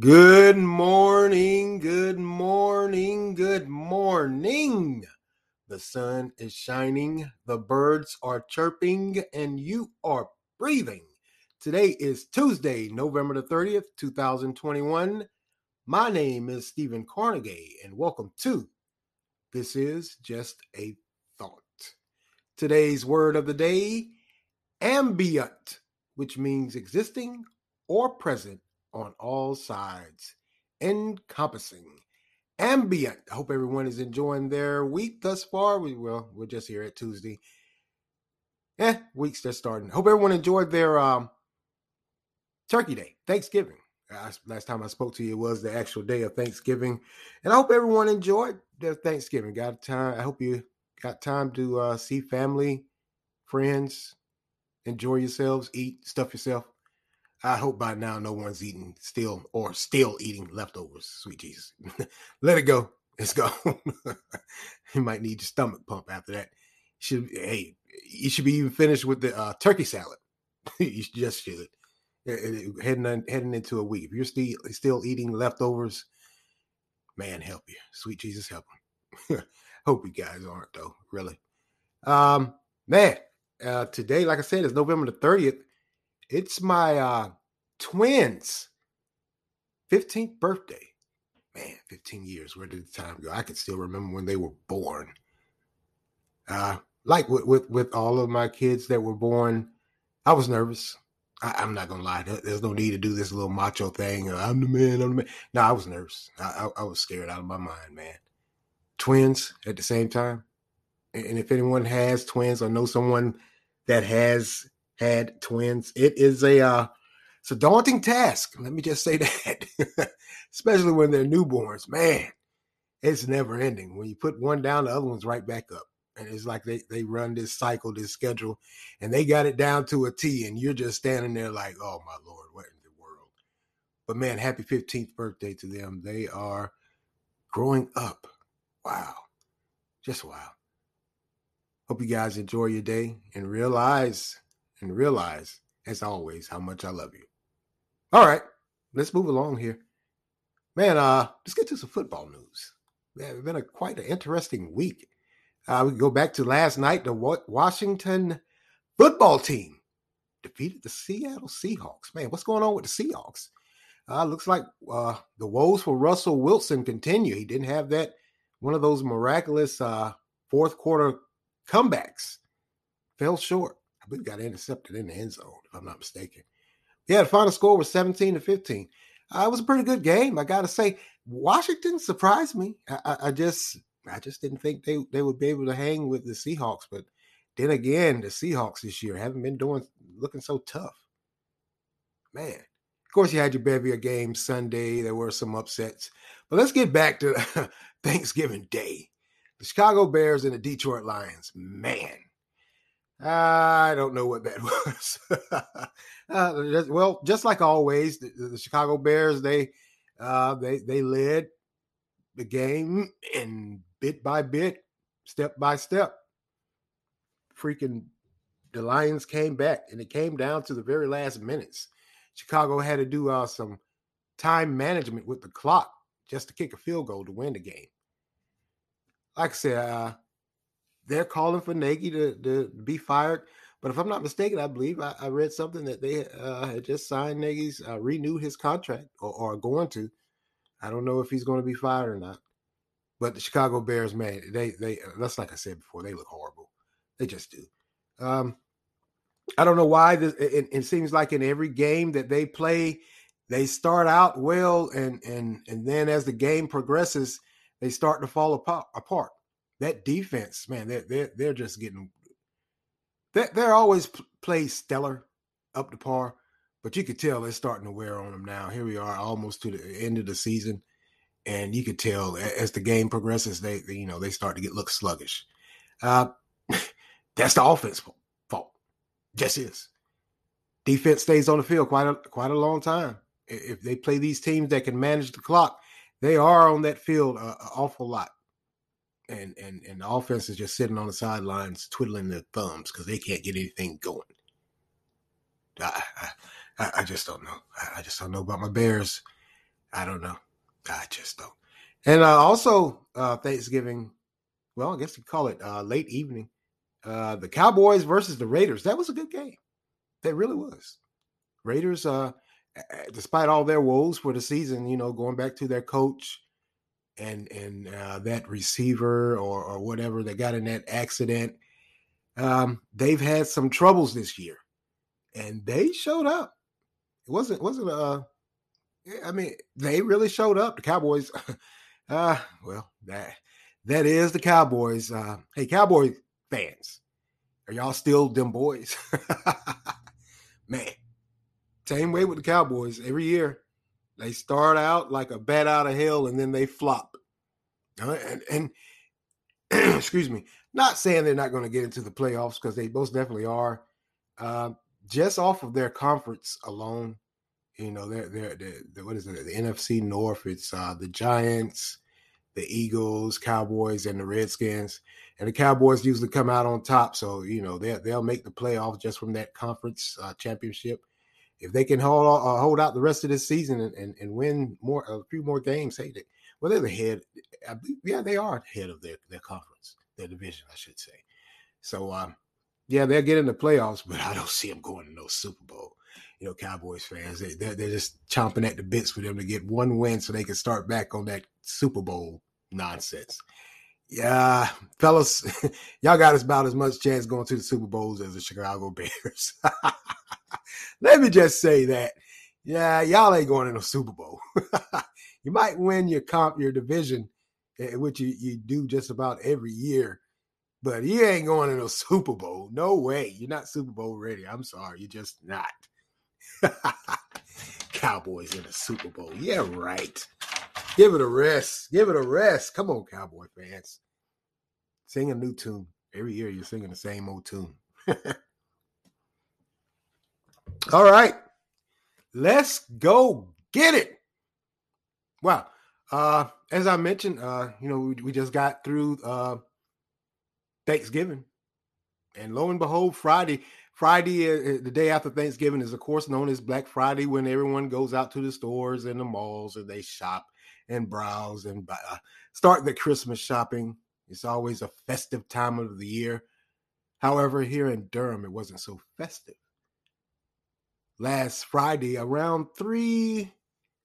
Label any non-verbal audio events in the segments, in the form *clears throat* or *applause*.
Good morning, good morning, good morning. The sun is shining, the birds are chirping, and you are breathing. Today is Tuesday, November the 30th, 2021. My name is Stephen Carnegie, and welcome to This is Just a Thought. Today's word of the day ambient, which means existing or present on all sides, encompassing. Ambient. I hope everyone is enjoying their week thus far. We will. we're just here at Tuesday. Eh, week's just starting. Hope everyone enjoyed their um, Turkey Day, Thanksgiving. last time I spoke to you was the actual day of Thanksgiving, and I hope everyone enjoyed their Thanksgiving. Got time. I hope you got time to uh, see family, friends, enjoy yourselves, eat, stuff yourself. I hope by now no one's eating still or still eating leftovers. Sweet Jesus. *laughs* Let it go. It's gone. *laughs* you might need your stomach pump after that. Should hey, you should be even finished with the uh, turkey salad. *laughs* you just should. Heading heading into a week. If you're still still eating leftovers, man, help you. Sweet Jesus, help them. Hope you guys aren't though. Really. Um, man, uh, today, like I said, is November the 30th it's my uh, twins' 15th birthday. Man, 15 years. Where did the time go? I can still remember when they were born. Uh, like with, with, with all of my kids that were born, I was nervous. I, am not gonna lie. There's no need to do this little macho thing. I'm the man. I'm the man. No, I was nervous. I, I, I was scared out of my mind, man. Twins at the same time, and if anyone has twins or know someone that has had twins. It is a uh, it's a daunting task. Let me just say *laughs* that, especially when they're newborns. Man, it's never ending. When you put one down, the other one's right back up. And it's like they, they run this cycle, this schedule, and they got it down to a T, and you're just standing there like, oh my Lord, what in the world? But man, happy 15th birthday to them. They are growing up. Wow. Just wow. Hope you guys enjoy your day and realize and realize, as always, how much I love you. All right, let's move along here. Man, uh, let's get to some football news. Man, it's been a quite an interesting week. Uh, we go back to last night. The Washington football team defeated the Seattle Seahawks. Man, what's going on with the Seahawks? Uh, looks like uh, the woes for Russell Wilson continue. He didn't have that one of those miraculous uh, fourth quarter comebacks. Fell short believe got intercepted in the end zone, if I'm not mistaken. Yeah, the final score was 17 to 15. Uh, it was a pretty good game. I got to say, Washington surprised me. I, I, I, just, I just didn't think they they would be able to hang with the Seahawks. But then again, the Seahawks this year haven't been doing looking so tough. Man, of course, you had your bevy of games Sunday. There were some upsets, but let's get back to *laughs* Thanksgiving Day. The Chicago Bears and the Detroit Lions. Man, I don't know what that *laughs* was. uh, well, just like always, the, the Chicago Bears they uh, they they led the game and bit by bit, step by step. Freaking the Lions came back, and it came down to the very last minutes. Chicago had to do uh, some time management with the clock just to kick a field goal to win the game. Like I said, uh, they're calling for Nagy to, to be fired. But if I'm not mistaken, I believe I, I read something that they uh, had just signed Nagy's, uh, renewed his contract or, or going to. I don't know if he's going to be fired or not. But the Chicago Bears, man, they they that's like I said before, they look horrible. They just do. Um, I don't know why. This, it, it seems like in every game that they play, they start out well, and and and then as the game progresses, they start to fall apart that defense, man, they're they're, they're just getting they're, they're always play stellar up to par, but you could tell they're starting to wear on them now. Here we are, almost to the end of the season, and you could tell as the game progresses, they, they you know they start to get look sluggish. Uh, *laughs* that's the offense fault. Just is. Defense stays on the field quite a quite a long time. If they play these teams that can manage the clock, they are on that field an awful lot and and and the offense is just sitting on the sidelines twiddling their thumbs because they can't get anything going. I, I, I just don't know. I just don't know about my Bears. I don't know. I just don't. And uh, also uh, Thanksgiving. Well, I guess you call it uh, late evening. Uh, the Cowboys versus the Raiders. That was a good game. That really was. Raiders, uh, despite all their woes for the season, you know, going back to their coach and and uh, that receiver or or whatever that got in that accident, um, they've had some troubles this year, and they showed up. It wasn't wasn't uh, I mean, they really showed up. The Cowboys, *laughs* uh, well, that that is the Cowboys. Uh, hey, Cowboy fans, are y'all still them boys? *laughs* Man, same way with the Cowboys. Every year, they start out like a bat out of hell, and then they flop. And, and *clears throat* excuse me, not saying they're not going to get into the playoffs because they most definitely are. Uh, just off of their conference alone, you know, they're, they're, they're, what is it? The NFC North. It's uh, the Giants, the Eagles, Cowboys, and the Redskins. And the Cowboys usually come out on top, so you know they they'll make the playoffs just from that conference uh, championship if they can hold uh, hold out the rest of this season and, and, and win more a few more games, hey, they, well they're the head. Yeah, they are head of their their conference, their division, I should say. So um, yeah, they'll get in the playoffs, but I don't see them going to no Super Bowl. You know, Cowboys fans, they, they're, they're just chomping at the bits for them to get one win so they can start back on that Super Bowl nonsense. Yeah, fellas, *laughs* y'all got about as much chance going to the Super Bowls as the Chicago *laughs* Bears. *laughs* Let me just say that. Yeah, y'all ain't going to no Super Bowl. you might win your comp, your division, eh, which you, you do just about every year, but you ain't going to no Super Bowl. No way. You're not Super Bowl ready. I'm sorry. You're just not. Cowboys in the Super Bowl. Yeah, right. Give it a rest. Give it a rest. Come on, Cowboy fans. Sing a new tune. Every year you're singing the same old tune. *laughs* All right. Let's go get it. Wow. Uh, as I mentioned, uh, you know, we, we just got through uh, Thanksgiving. And lo and behold, Friday, Friday, uh, the day after Thanksgiving, is of course known as Black Friday when everyone goes out to the stores and the malls and they shop and browse and uh, start the Christmas shopping. It's always a festive time of the year. However, here in Durham, it wasn't so festive last Friday around three,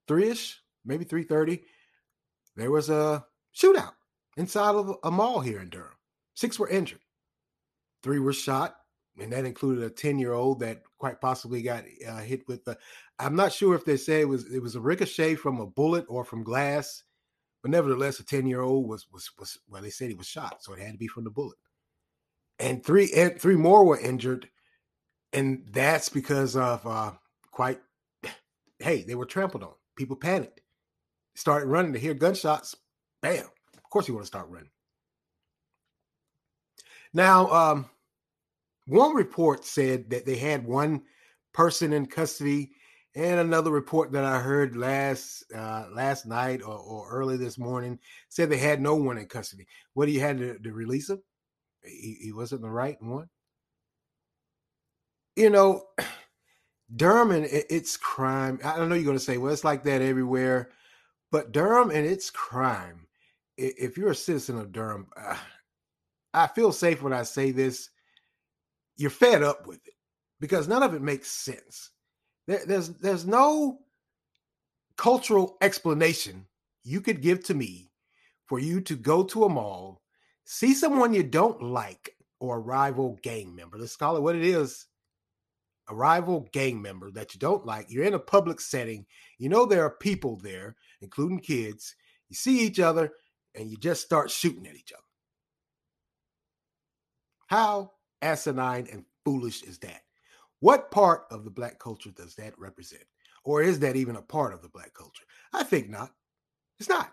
three-ish, maybe three thirty. There was a shootout inside of a mall here in Durham. Six were injured. Three were shot, and that included a ten-year-old that quite possibly got uh, hit with the. I'm not sure if they say it was it was a ricochet from a bullet or from glass, but nevertheless, a ten-year-old was was was well, they said he was shot, so it had to be from the bullet. And three and three more were injured and that's because of uh, quite. *sighs* Hey, they were trampled on. People panicked, started running to hear gunshots. Bam! Of course, you want to start running. Now, um, one report said that they had one person in custody, and another report that I heard last uh, last night or, or, early this morning said they had no one in custody. What do you had to, to release him? He, he wasn't the right one you know, *clears throat* Durham and its crime. I don't know you're going to say, well, it's like that everywhere, but Durham and its crime. If you're a citizen of Durham, uh, I feel safe when I say this. You're fed up with it because none of it makes sense. There, there's there's no cultural explanation you could give to me for you to go to a mall, see someone you don't like or a rival gang member. Let's call it what it is a rival gang member that you don't like, you're in a public setting, you know there are people there, including kids, you see each other, and you just start shooting at each other. How asinine and foolish is that? What part of the black culture does that represent? Or is that even a part of the black culture? I think not. It's not.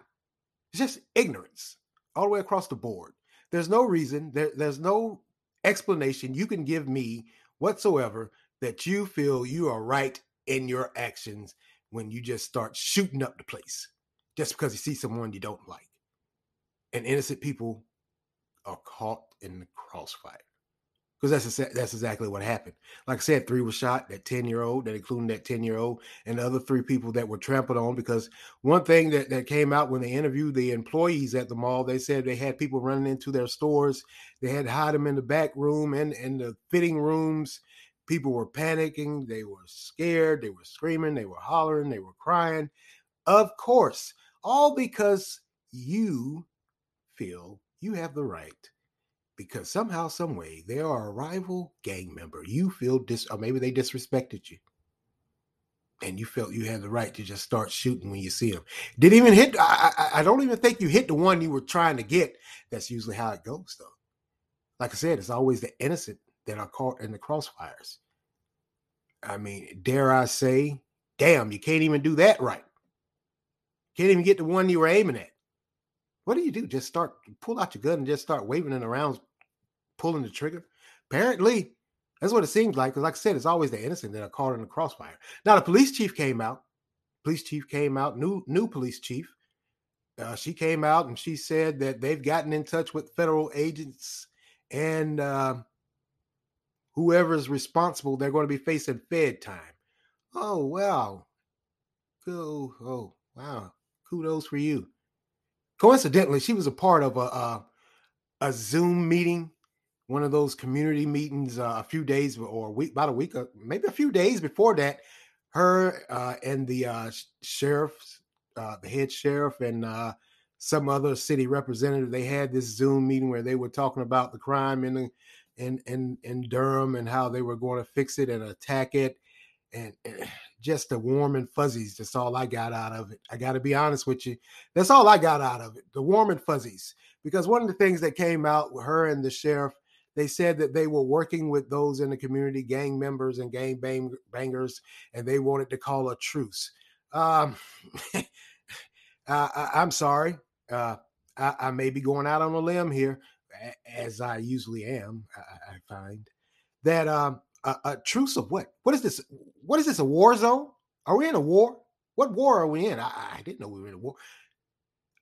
It's just ignorance all the way across the board. There's no reason, there, there's no explanation you can give me whatsoever that you feel you are right in your actions when you just start shooting up the place just because you see someone you don't like. And innocent people are caught in the crossfire. Because that's that's exactly what happened. Like I said, three were shot. That ten year old, that including that ten year old, and the other three people that were trampled on. Because one thing that that came out when they interviewed the employees at the mall, they said they had people running into their stores. They had hide them in the back room and in the fitting rooms. People were panicking. They were scared. They were screaming. They were hollering. They were crying. Of course, all because you feel you have the right because somehow, some way, they are a rival gang member. You feel dis, or maybe they disrespected you, and you felt you had the right to just start shooting when you see them. Didn't even hit. I, I, I don't even think you hit the one you were trying to get. That's usually how it goes, though. Like I said, it's always the innocent that are caught in the crossfires. I mean, dare I say, damn, you can't even do that right. Can't even get the one you were aiming at. What do you do? Just start pull out your gun and just start waving it around, pulling the trigger? Apparently, that's what it seems like. Because, like I said, it's always the innocent that are caught in the crossfire. Now, the police chief came out. Police chief came out. New new police chief. Uh, she came out and she said that they've gotten in touch with federal agents and uh, whoever's responsible, they're going to be facing Fed time. Oh wow, go oh wow, kudos for you coincidentally, she was a part of a a, a Zoom meeting, one of those community meetings, uh, a few days or a week, about a week, uh, maybe a few days before that. Her uh, and the uh, sheriff, uh, the head sheriff, and uh, some other city representative, they had this Zoom meeting where they were talking about the crime in in in in Durham and how they were going to fix it and attack it and, and, just the warm and fuzzies. That's all I got out of it. I got to be honest with you. That's all I got out of it. The warm and fuzzies. Because one of the things that came out with her and the sheriff, they said that they were working with those in the community, gang members and gang bang, bangers, and they wanted to call a truce. Um, *laughs* I, am sorry. Uh, I, I, may be going out on a limb here, as I usually am. I, I find that um, a, a truce of what? What is this? What is this? A war zone? Are we in a war? What war are we in? I, I didn't know we were in a war.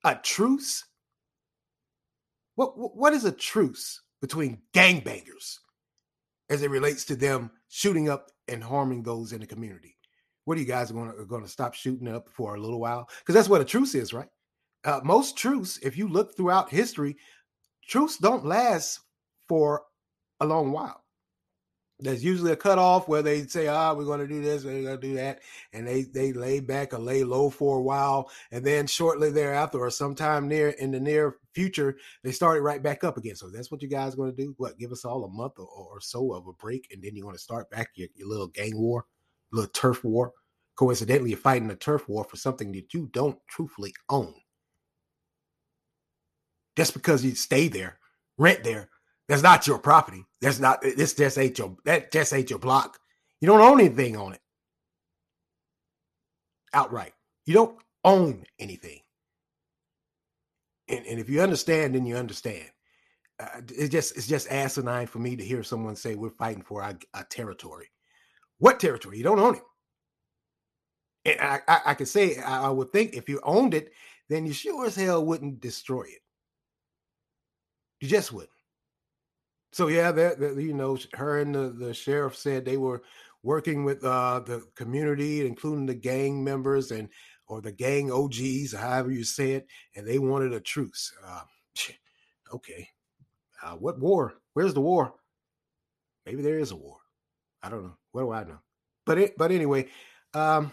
A truce? What, what what is a truce between gangbangers as it relates to them shooting up and harming those in the community? What are you guys going to going to stop shooting up for a little while? Because that's what a truce is, right? Uh, most truce, if you look throughout history, truce don't last for a long while there's usually a cutoff where they say, ah, we're going to do this, we're going to do that. And they, they lay back or lay low for a while. And then shortly thereafter, or sometime near in the near future, they start it right back up again. So that's what you guys going to do. What, give us all a month or, or so of a break. And then you're going to start back your, your little gang war, little turf war. Coincidentally, you're fighting a turf war for something that you don't truthfully own. Just because you stay there, rent there, that's not your property. That's not this just ain't your that just ain't your block. You don't own anything on it. Outright. You don't own anything. And, and if you understand, then you understand. Uh, it's just it's just asinine for me to hear someone say we're fighting for a, a territory. What territory? You don't own it. And I, I, I could say I, I would think if you owned it, then you sure as hell wouldn't destroy it. You just wouldn't. So yeah, that, that, you know, her and the, the sheriff said they were working with uh, the community, including the gang members and or the gang OGs, however you say it, and they wanted a truce. Uh, okay, uh, what war? Where's the war? Maybe there is a war. I don't know. What do I know? But it, but anyway, um,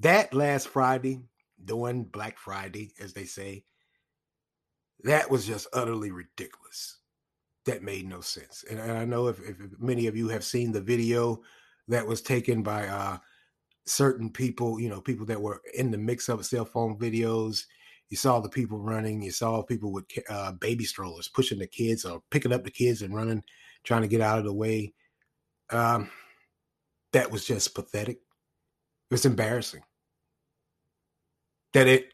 that last Friday, doing Black Friday, as they say, that was just utterly ridiculous that made no sense. And, and I know if, if, many of you have seen the video that was taken by uh, certain people, you know, people that were in the mix of cell phone videos. You saw the people running. You saw people with uh, baby strollers pushing the kids or picking up the kids and running, trying to get out of the way. Um, that was just pathetic. It was embarrassing that it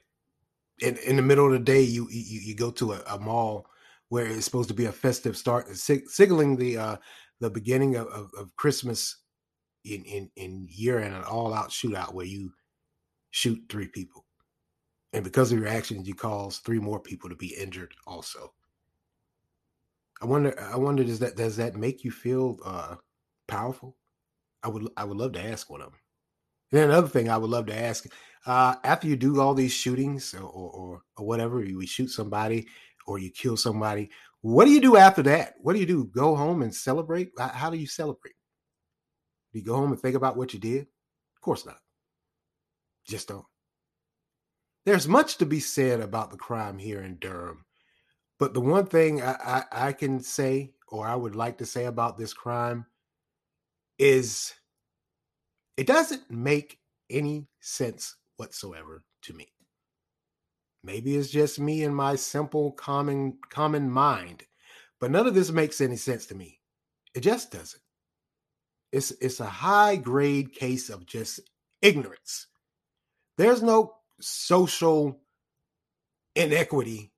in, in the middle of the day you you, you go to a, a mall where it's supposed to be a festive start, sig- signaling the uh, the beginning of, of, of, Christmas in, in in year and an all out shootout where you shoot three people, and because of your actions, you cause three more people to be injured. Also, I wonder. I wonder does that does that make you feel uh, powerful? I would I would love to ask one of them. And then another thing I would love to ask uh, after you do all these shootings or, or, or whatever, you shoot somebody or you kill somebody. What do you do after that? What do you do? Go home and celebrate? How do you celebrate? Do you go home and think about what you did? Of course not. Just don't. There's much to be said about the crime here in Durham. But the one thing I, I, I can say, or I would like to say about this crime, is it doesn't make any sense whatsoever to me. Maybe it's just me and my simple common common mind, but none of this makes any sense to me. It just doesn't. It's it's a high grade case of just ignorance. There's no social inequity.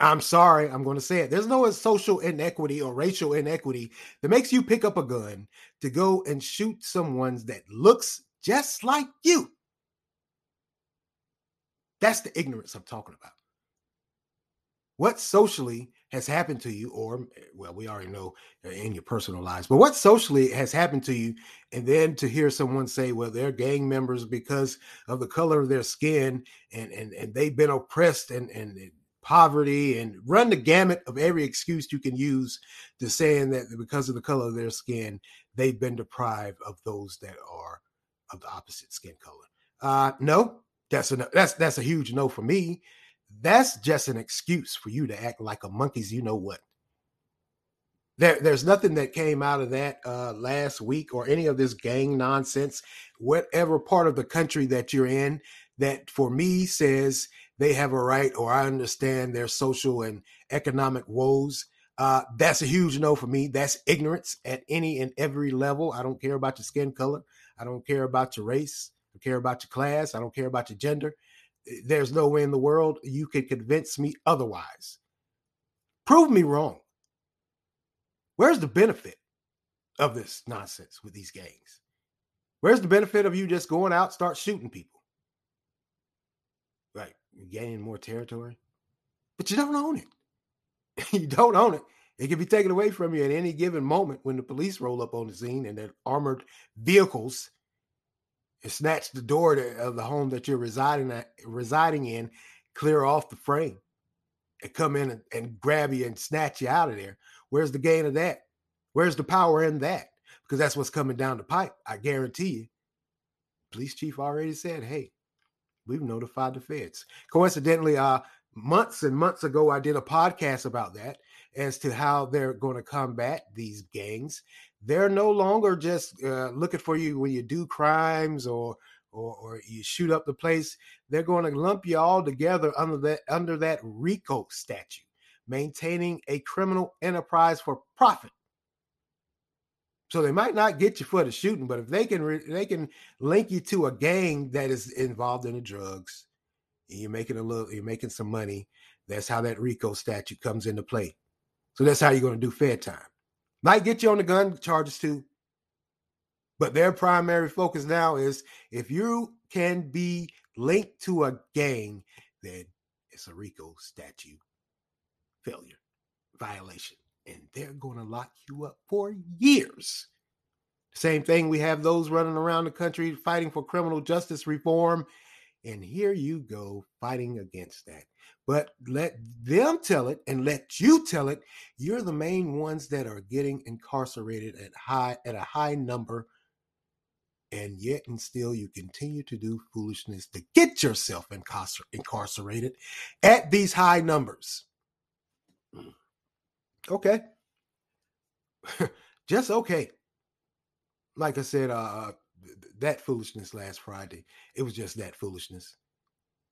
I'm sorry, I'm going to say it. There's no social inequity or racial inequity that makes you pick up a gun to go and shoot someone that looks just like you. That's the ignorance I'm talking about. What socially has happened to you, or well, we already know uh, in your personal lives, but what socially has happened to you, and then to hear someone say, well, they're gang members because of the color of their skin, and and and they've been oppressed and and poverty and run the gamut of every excuse you can use to saying that because of the color of their skin, they've been deprived of those that are of the opposite skin color. Uh, no, that's a that's that's a huge no for me. That's just an excuse for you to act like a monkey's you know what. There, there's nothing that came out of that uh, last week or any of this gang nonsense, whatever part of the country that you're in, that for me says they have a right or I understand their social and economic woes. Uh, that's a huge no for me. That's ignorance at any and every level. I don't care about your skin color. I don't care about your race. I don't care about your class. I don't care about your gender. Eh, there's no way in the world you could convince me otherwise. Prove me wrong. Where's the benefit of this nonsense with these gangs? Where's the benefit of you just going out start shooting people? Right, gaining more territory, but you don't own it. *laughs* you don't own it. It can be taken away from you at any given moment when the police roll up on the scene and their armored vehicles snatch the door to, of the home that you're residing at, residing in, clear off the frame, and come in and, and grab you and snatch you out of there. Where's the gain of that? Where's the power in that? Because that's what's coming down the pipe. I guarantee you. Police chief already said, "Hey, we've notified the feds." Coincidentally, uh, months and months ago, I did a podcast about that as to how they're going to combat these gangs they're no longer just uh, looking for you when you do crimes or, or or you shoot up the place. They're going to lump you all together under that under that RICO statute, maintaining a criminal enterprise for profit. So they might not get you for the shooting, but if they can re- they can link you to a gang that is involved in the drugs, and you're making a little, you're making some money. That's how that RICO statute comes into play. So that's how you're going to do fair time. Might get you on the gun charges too. But their primary focus now is if you can be linked to a gang, then it's a RICO statute failure, violation. And they're going to lock you up for years. Same thing, we have those running around the country fighting for criminal justice reform. And here you go fighting against that. But let them tell it and let you tell it. You're the main ones that are getting incarcerated at high at a high number. And yet and still you continue to do foolishness to get yourself incarcer- incarcerated at these high numbers. Okay. *laughs* Just okay. Like i said uh that foolishness last friday it was just that foolishness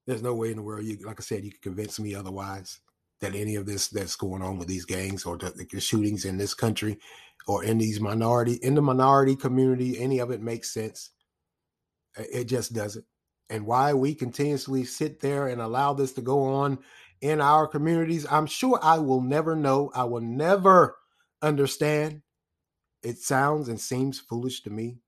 there's no way in the world you, like I said, you can convince me otherwise that any of this that's going on with these gangs or the, the shootings in this country or in these minority in the minority community, any of it makes sense. It just doesn't. And why we continuously sit there and allow this to go on in our communities, I'm sure I will never know. I will never understand. It sounds and seems foolish to me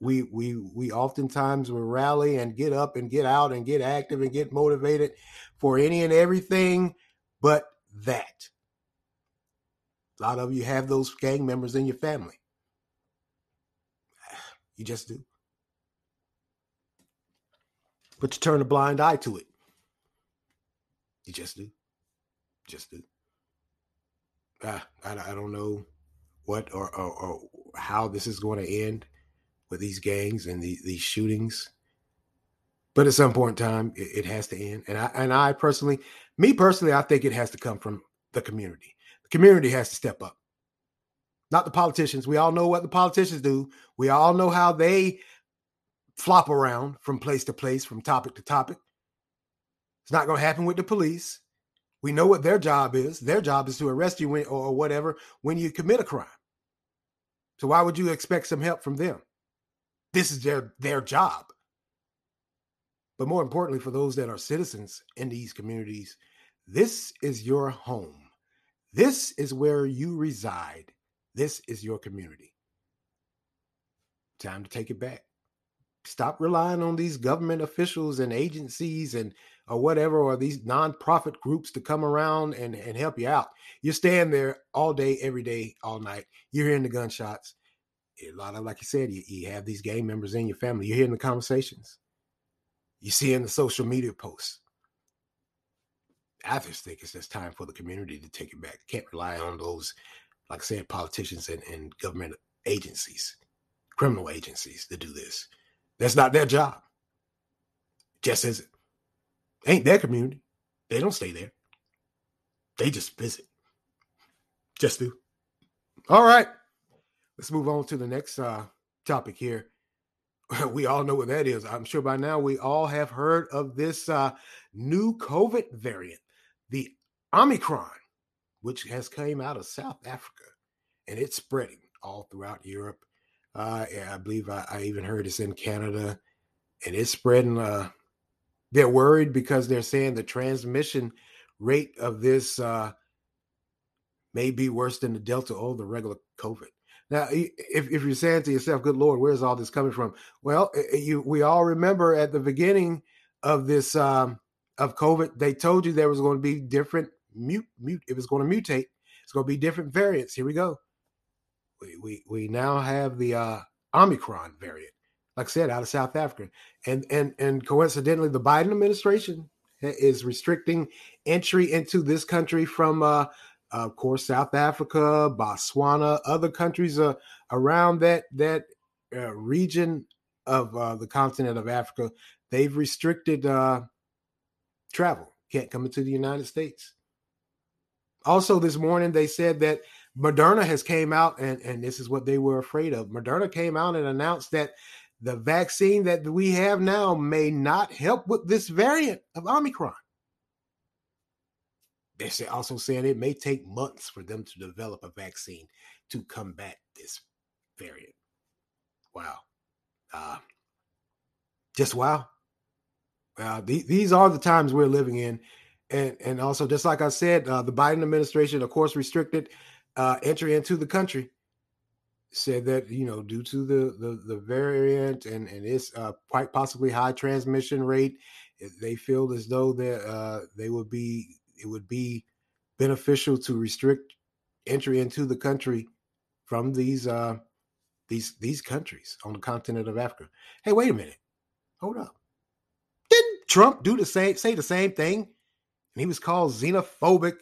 we we we oftentimes will rally and get up and get out and get active and get motivated for any and everything but that A lot of you have those gang members in your family. *sighs* You just do. But you turn a blind eye to it. You just do. Just do. Uh, I, I don't know what or, or, or, how this is going to end with these gangs and the, these shootings. But at some point in time, it, it has to end. And I and I personally, me personally, I think it has to come from the community. The community has to step up, not the politicians. We all know what the politicians do. We all know how they flop around from place to place, from topic to topic. It's not going to happen with the police. We know what their job is. Their job is to arrest you when, or whatever when you commit a crime. So why would you expect some help from them? This is their their job. But more importantly, for those that are citizens in these communities, this is your home. This is where you reside. This is your community. Time to take it back stop relying on these government officials and agencies and or whatever or these nonprofit groups to come around and, and help you out you're staying there all day every day all night you're hearing the gunshots a lot of like you said you, you have these gang members in your family you're hearing the conversations you see in the social media posts i just think it's just time for the community to take it back can't rely on those like i said politicians and, and government agencies criminal agencies to do this that's not their job. Just isn't. Ain't their community. They don't stay there. They just visit. Just do. All right. Let's move on to the next uh, topic here. *laughs* We all know what that is. I'm sure by now we all have heard of this uh, new COVID variant, the Omicron, which has came out of South Africa and it's spreading all throughout Europe uh, I believe I, I, even heard it's in Canada, and it's spreading. Uh, they're worried because they're saying the transmission rate of this uh, may be worse than the Delta or the regular COVID. Now, if, if you're saying to yourself, "Good Lord, where's all this coming from?" Well, you we all remember at the beginning of this um, of COVID, they told you there was going to be different mute mute. It was going to mutate. It's going to be different variants. Here we go we we, we now have the uh, Omicron variant, like I said, out of South Africa, and and and coincidentally, the Biden administration is restricting entry into this country from, uh, of course, South Africa, Botswana, other countries uh, around that that uh, region of uh, the continent of Africa. They've restricted uh, travel; can't come into the United States. Also, this morning they said that Moderna has came out and, and this is what they were afraid of. Moderna came out and announced that the vaccine that we have now may not help with this variant of Omicron. They're also saying it may take months for them to develop a vaccine to combat this variant. Wow. Uh, just wow. Uh, th- these are the times we're living in. And, and also, just like I said, uh, the Biden administration, of course, restricted uh, entry into the country said that you know due to the the, the variant and and its uh, quite possibly high transmission rate, they feel as though that uh, they would be it would be beneficial to restrict entry into the country from these uh these these countries on the continent of Africa. Hey, wait a minute, hold up! Didn't Trump do the same say the same thing? And he was called xenophobic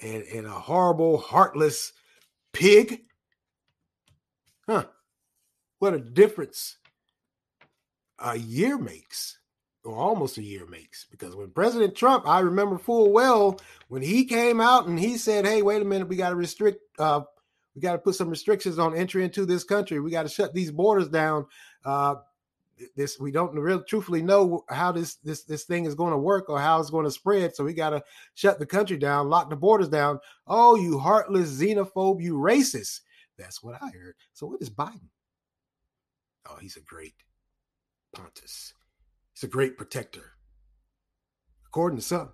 and, and a horrible, heartless pig. Huh. What a difference a year makes, or almost a year makes. Because when President Trump, I remember full well when he came out and he said, Hey, wait a minute, we got to restrict, uh, we got to put some restrictions on entry into this country. We got to shut these borders down. Uh, this we don't really truthfully know how this this this thing is going to work or how it's going to spread so we got to shut the country down lock the borders down oh you heartless xenophobe you racist that's what i heard so what is biden oh he's a great pontus he's a great protector according to some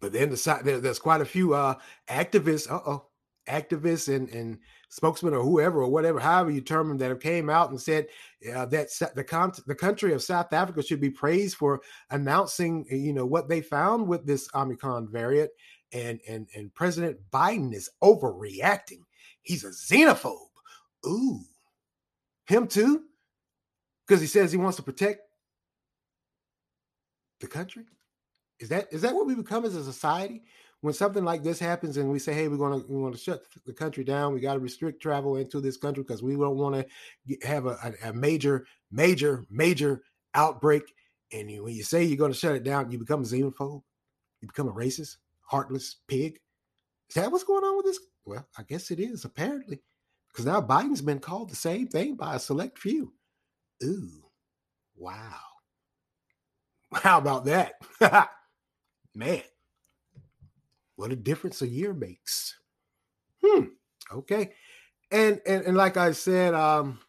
but then the side there, there's quite a few uh activists uh-oh activists and, and spokesman or whoever or whatever, however you term them, that have came out and said uh, that the con- the country of South Africa should be praised for announcing, you know, what they found with this Omicron variant and and and President Biden is overreacting. He's a xenophobe. Ooh, him too, because he says he wants to protect the country. Is that is that what we become as a society? When something like this happens and we say, "Hey, we're going to we want to shut the country down. We got to restrict travel into this country because we don't want to have a, a, a major, major, major outbreak." And you, when you say you're going to shut it down, you become a xenophobe. You become a racist, heartless pig. Is that what's going on with this? Well, I guess it is apparently, because now Biden's been called the same thing by a select few. Ooh, wow. *laughs* How about that? *laughs* Man, what a difference a year makes. Hmm. Okay. And and and like I said, um,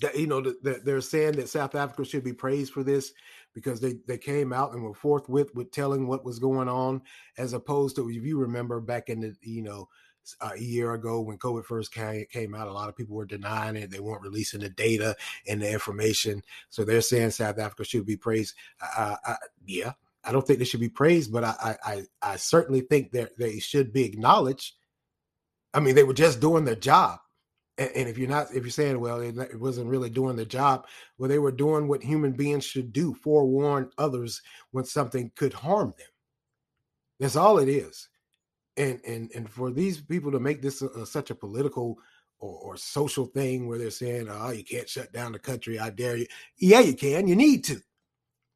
that you know that they're saying that South Africa should be praised for this because they they came out and were forthwith with telling what was going on, as opposed to if you remember back in the you know a year ago when COVID first came, out, a lot of people were denying it. They weren't releasing the data and the information. So they're saying South Africa should be praised. Uh, yeah, I don't think they should be praised, but I, I, I certainly think that they should be acknowledged. I mean, they were just doing their job. And, and if you're not, if you're saying, well, it wasn't really doing the job, well, they were doing what human beings should do: forewarn others when something could harm them. That's all it is. And and and for these people to make this a, a, such a political or, or social thing where they're saying, "Oh, you can't shut down the country," I dare you. Yeah, you can. You need to.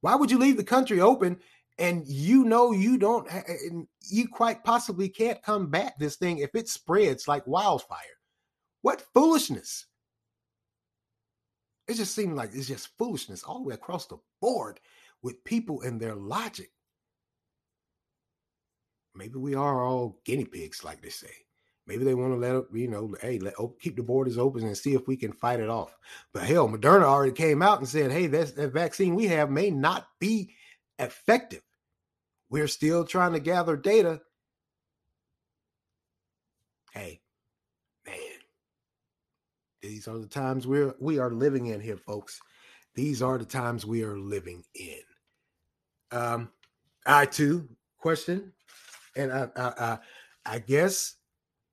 Why would you leave the country open and you know you don't you quite possibly can't combat this thing if it spreads like wildfire what foolishness it just seemed like it's just foolishness all the way across the board with people and their logic maybe we are all guinea pigs like they say maybe they want to let you know hey let keep the borders open and see if we can fight it off but hell moderna already came out and said hey that's, that vaccine we have may not be effective we're still trying to gather data. Hey, man, these are the times we're we are living in here, folks. These are the times we are living in. Um, I too question, and I, I, I, I guess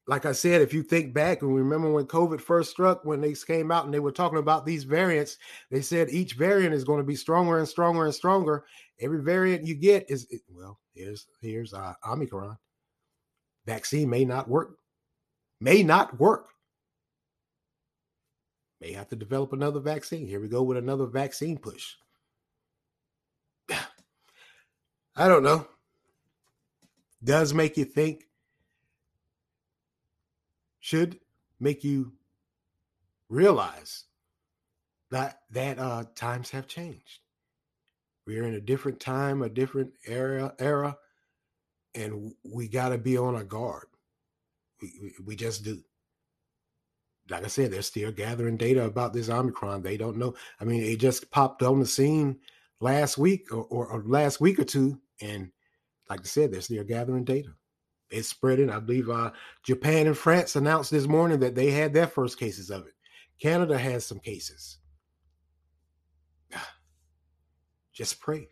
like I said, if you think back and remember when COVID first struck, when they came out and they were talking about these variants, they said each variant is going to be stronger and stronger and stronger. Every variant you get is well, here's here's uh, Omicron. Vaccine may not work, may not work. May have to develop another vaccine. Here we go with another vaccine push. *sighs* I don't know. Does make you think should make you realize that that uh, times have changed. We're in a different time, a different era, era, and we got to be on our guard. We, we, we just do. Like I said, they're still gathering data about this Omicron. They don't know. I mean, it just popped on the scene last week or, or, or last week or two, and like I said, they're gathering data it's spreading. I believe uh, Japan and France announced this morning that they had their first cases of it. Canada has some cases. *sighs* Just pray,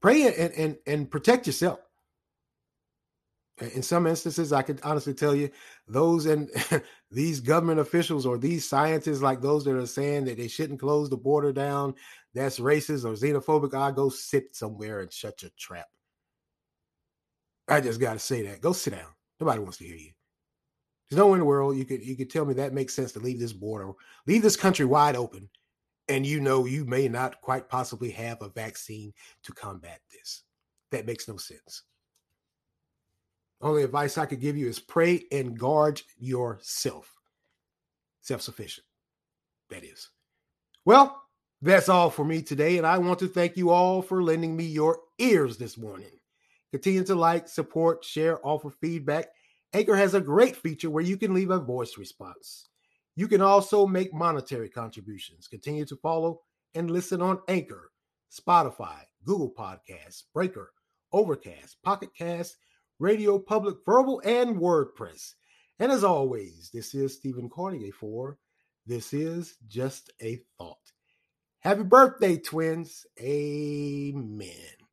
pray and and and protect yourself. In some instances, I could honestly tell you, those and *laughs* these government officials or these scientists, like those that are saying that they shouldn't close the border down, that's racist or xenophobic. I go sit somewhere and shut your trap. I just got to say that. Go sit down. Nobody wants to hear you. There's nowhere in the world you could you could tell me that makes sense to leave this border, leave this country wide open, and you know you may not quite possibly have a vaccine to combat this. That makes no sense. Only advice I could give you is pray and guard yourself. Self sufficient. That is. Well, that's all for me today. And I want to thank you all for lending me your ears this morning. Continue to like, support, share, offer feedback. Anchor has a great feature where you can leave a voice response. You can also make monetary contributions. Continue to follow and listen on Anchor, Spotify, Google Podcasts, Breaker, Overcast, Pocket Cast, Radio Public, Verbal, and WordPress. And as always, this is Stephen Cornier for This Is Just a Thought. Happy birthday, twins. Amen.